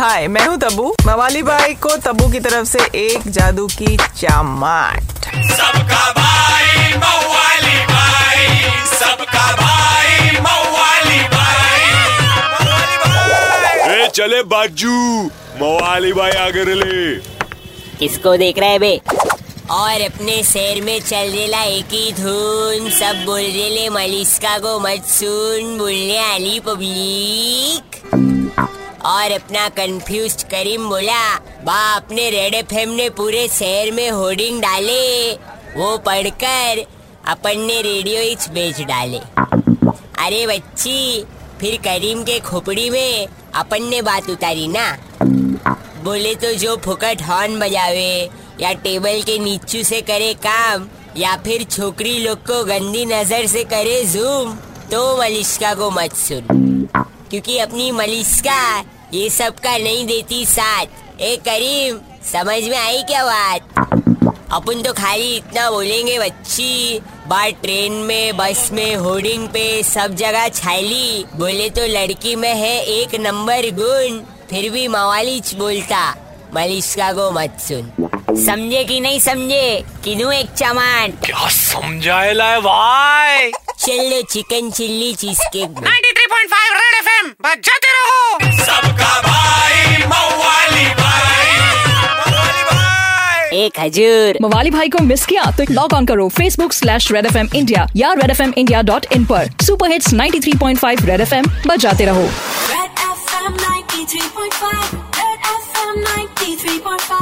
हाय मैं हूँ तबू मवाली भाई को तबू की तरफ़ से एक जादू की चामाट। सबका भाई मवाली भाई। सबका भाई मवाली भाई। ए चले बाजू। मवाली भाई आगे ले। किसको देख रहा है बे? और अपने शहर में चल रेला एक ही धुन। सब बोल रेले मलिस्का को मत सुन। बोलने आली पब्लिक। और अपना कंफ्यूज करीम बोला बा अपने रेड एफएम ने पूरे शहर में होर्डिंग डाले। वो पढ़कर अपन ने रेडियो इच बेच डाले। अरे बच्ची, फिर करीम के खोपड़ी में अपन ने बात उतारी ना? बोले तो जो फुकट हॉर्न बजावे, या टेबल के नीचू से करे काम, या फिर छोकरी लोग को गंदी नज़र से करे जूम तो मलिश्का को मत सुन। क्योंकि अपनी मलिश्का ये सब का नहीं देती साथ। ए करीम समझ में आई क्या बात? अपन तो खाली इतना बोलेंगे बच्ची। बार ट्रेन में बस में होर्डिंग पे सब जगह छाली बोले तो लड़की में है एक नंबर गुण फिर भी मवालिच बोलता। मलिश्का को मत सुन। समझे कि नहीं समझे? किनू एक चमान क्या समझाएला है भाई? चलो chicken chilli cheese cake 93.5 red FM बजाते रहो। एक हजूर। मवाली भाई को मिस किया तो लॉग ऑन करो Facebook slash red F M India या red F M India dot in पर। Super hits 93.5 red F M बजाते रहो। Red FM 93.5 Red FM 93.5